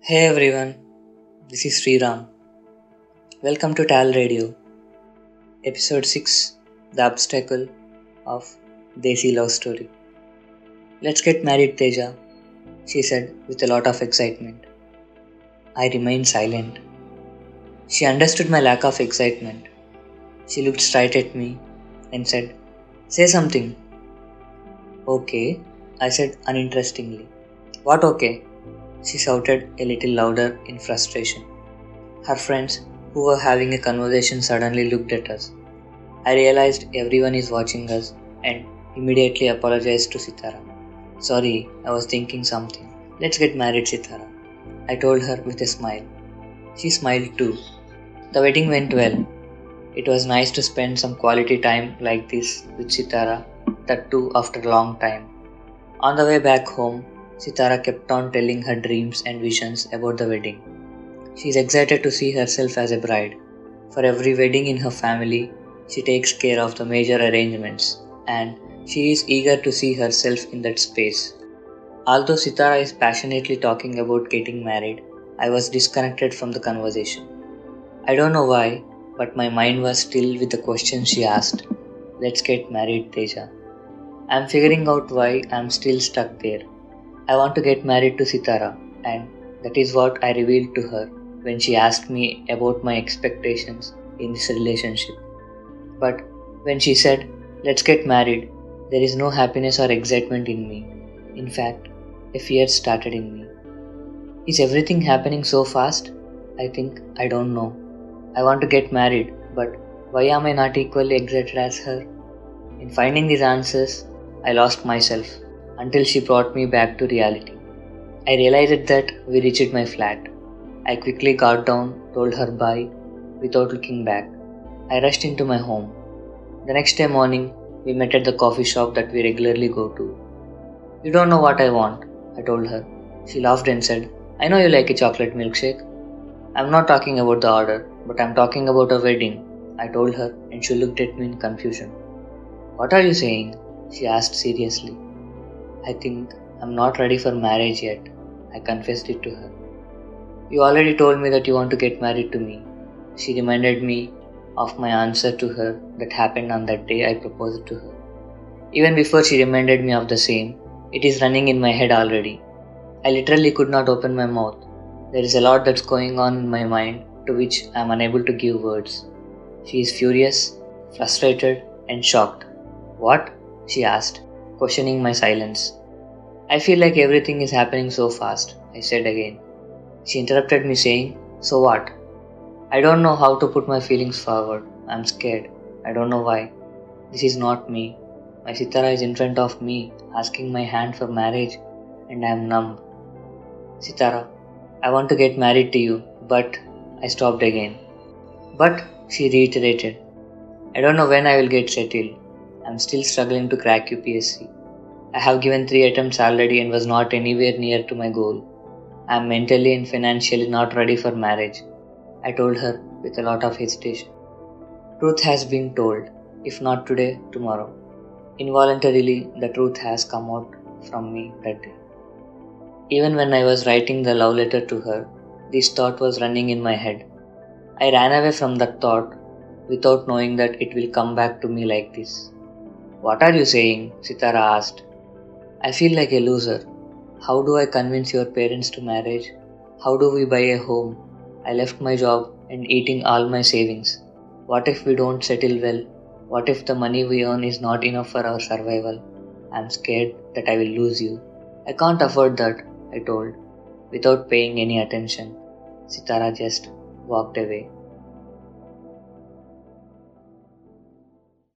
Hey everyone, this is Sriram. Welcome to Tal Radio, Episode 6 The Obstacle of Desi Love Story. Let's get married, Teja, she said with a lot of excitement. I remained silent. She understood my lack of excitement. She looked straight at me and said, Say something. Okay, I said uninterestingly. What okay? She shouted a little louder in frustration. Her friends, who were having a conversation, suddenly looked at us. I realized everyone is watching us and immediately apologized to Sitara. Sorry, I was thinking something. Let's get married, Sitara. I told her with a smile. She smiled too. The wedding went well. It was nice to spend some quality time like this with Sitara, that too after a long time. On the way back home, Sitara kept on telling her dreams and visions about the wedding. She is excited to see herself as a bride. For every wedding in her family, she takes care of the major arrangements, and she is eager to see herself in that space. Although Sitara is passionately talking about getting married, I was disconnected from the conversation. I don't know why, but my mind was still with the question she asked. Let's get married, Teja. I'm figuring out why I'm still stuck there. I want to get married to Sitara, and that is what I revealed to her when she asked me about my expectations in this relationship. But when she said, Let's get married, there is no happiness or excitement in me. In fact, a fear started in me. Is everything happening so fast? I think I don't know. I want to get married, but why am I not equally excited as her? In finding these answers, I lost myself until she brought me back to reality. I realized that we reached my flat. I quickly got down, told her bye without looking back. I rushed into my home. The next day morning, we met at the coffee shop that we regularly go to. You don't know what I want, I told her. She laughed and said, I know you like a chocolate milkshake. I'm not talking about the order, but I'm talking about a wedding, I told her, and she looked at me in confusion. What are you saying? She asked seriously. I think I'm not ready for marriage yet, I confessed it to her. You already told me that you want to get married to me. She reminded me of my answer to her that happened on that day I proposed to her. Even before she reminded me of the same, it is running in my head already. I literally could not open my mouth. There is a lot that's going on in my mind to which I am unable to give words. She is furious, frustrated, and shocked. What? She asked, questioning my silence. I feel like everything is happening so fast, I said again. She interrupted me, saying, So what? I don't know how to put my feelings forward. I'm scared. I don't know why. This is not me. My Sitara is in front of me, asking my hand for marriage, and I am numb. Sitara, I want to get married to you, but I stopped again. But, she reiterated, I don't know when I will get settled. I'm still struggling to crack UPSC. I have given three attempts already and was not anywhere near to my goal. I am mentally and financially not ready for marriage, I told her with a lot of hesitation. Truth has been told, if not today, tomorrow. Involuntarily, the truth has come out from me that day. Even when I was writing the love letter to her, this thought was running in my head. I ran away from that thought without knowing that it will come back to me like this. What are you saying? Sitara asked. I feel like a loser. How do I convince your parents to marriage? How do we buy a home? I left my job and eating all my savings. What if we don't settle well? What if the money we earn is not enough for our survival? I'm scared that I will lose you. I can't afford that, I told, without paying any attention. Sitara just walked away.